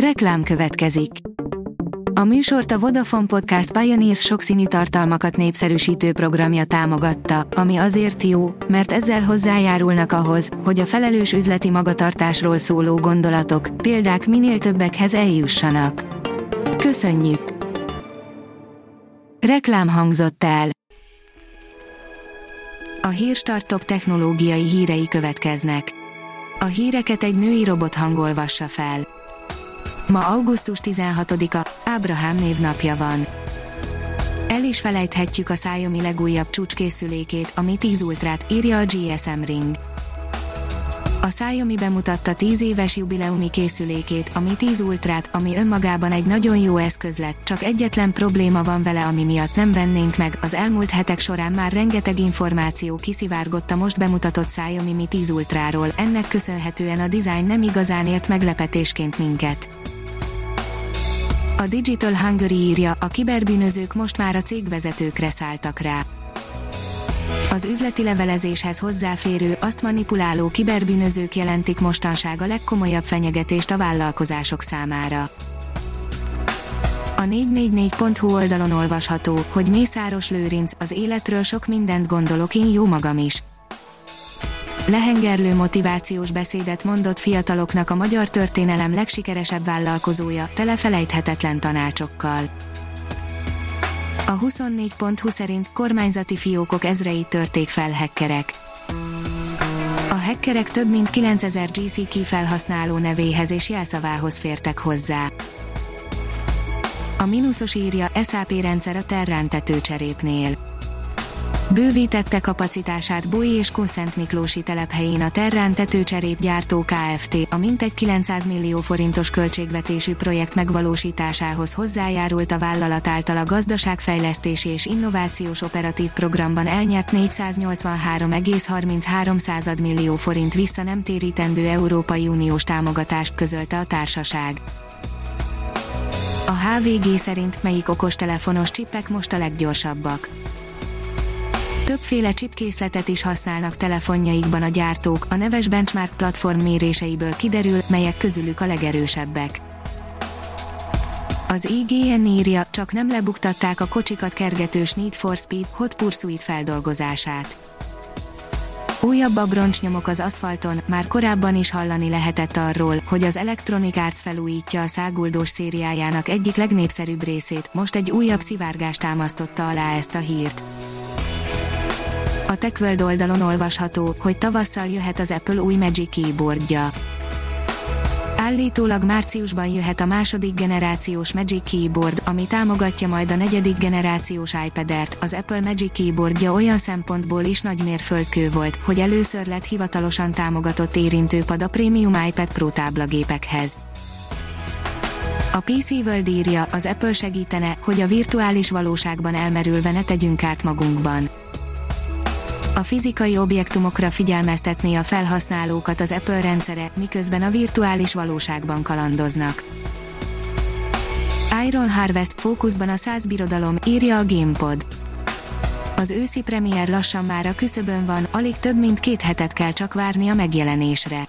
Reklám következik. A műsort a Vodafone Podcast Pioneers sokszínű tartalmakat népszerűsítő programja támogatta, ami azért jó, mert ezzel hozzájárulnak ahhoz, hogy a felelős üzleti magatartásról szóló gondolatok, példák minél többekhez eljussanak. Köszönjük! Reklám hangzott el. A Hírstart top technológiai hírei következnek. A híreket egy női robot hangolvassa fel. Ma augusztus 16-a, Ábrahám névnapja van. El is felejthetjük a Xiaomi legújabb csúcskészülékét, ami 10 Ultrát, írja a GSM Ring. A Xiaomi bemutatta 10 éves jubileumi készülékét, ami 10 Ultrát, ami önmagában egy nagyon jó eszköz lett, csak egyetlen probléma van vele, ami miatt nem vennénk meg. Az elmúlt hetek során már rengeteg információ kiszivárgott a most bemutatott Xiaomi Mi 10 Ultráról, ennek köszönhetően a design nem igazán ért meglepetésként minket. A Digital Hungary írja, a kiberbűnözők most már a cégvezetőkre szálltak rá. Az üzleti levelezéshez hozzáférő, azt manipuláló kiberbűnözők jelentik mostanság a legkomolyabb fenyegetést a vállalkozások számára. A 444.hu oldalon olvasható, hogy Mészáros Lőrinc, az életről sok mindent gondolok én jó magam is lehengerlő motivációs beszédet mondott fiataloknak a magyar történelem legsikeresebb vállalkozója, tele felejthetetlen tanácsokkal. A 24.20 szerint kormányzati fiókok ezreit törték fel hekkerek. A hekkerek több mint 9000 GC key felhasználó nevéhez és jelszavához fértek hozzá. A mínuszos írja SAP rendszer a Terrán tetőcserépnél Bővítette kapacitását Bói és Kunszent Miklósi telephelyén a Terrán tetőcserép gyártó Kft. a mintegy 900 millió forintos költségvetésű projekt megvalósításához hozzájárult a vállalat által a gazdaságfejlesztési és innovációs operatív programban elnyert 483,33 millió forint vissza nem térítendő Európai Uniós támogatást közölte a társaság. A HVG szerint melyik okostelefonos csippek most a leggyorsabbak? Többféle chipkészletet is használnak telefonjaikban a gyártók, a neves benchmark platform méréseiből kiderül, melyek közülük a legerősebbek. Az IGN írja, csak nem lebuktatták a kocsikat kergetős Need for Speed Hot Pursuit feldolgozását. Újabb abroncsnyomok az aszfalton, már korábban is hallani lehetett arról, hogy az Electronic Arts felújítja a száguldós szériájának egyik legnépszerűbb részét, most egy újabb szivárgást támasztotta alá ezt a hírt. A TechWorld oldalon olvasható, hogy tavasszal jöhet az Apple új Magic Keyboardja. Állítólag márciusban jöhet a második generációs Magic Keyboard, ami támogatja majd a negyedik generációs iPad-ert. Az Apple Magic Keyboardja olyan szempontból is nagy mérföldkő volt, hogy először lett hivatalosan támogatott érintőpad a prémium iPad Pro táblagépekhez. A PC World írja, az Apple segítene, hogy a virtuális valóságban elmerülve ne tegyünk át magunkban a fizikai objektumokra figyelmeztetné a felhasználókat az Apple rendszere, miközben a virtuális valóságban kalandoznak. Iron Harvest fókuszban a száz birodalom, írja a GamePod. Az őszi premier lassan már a küszöbön van, alig több mint két hetet kell csak várni a megjelenésre.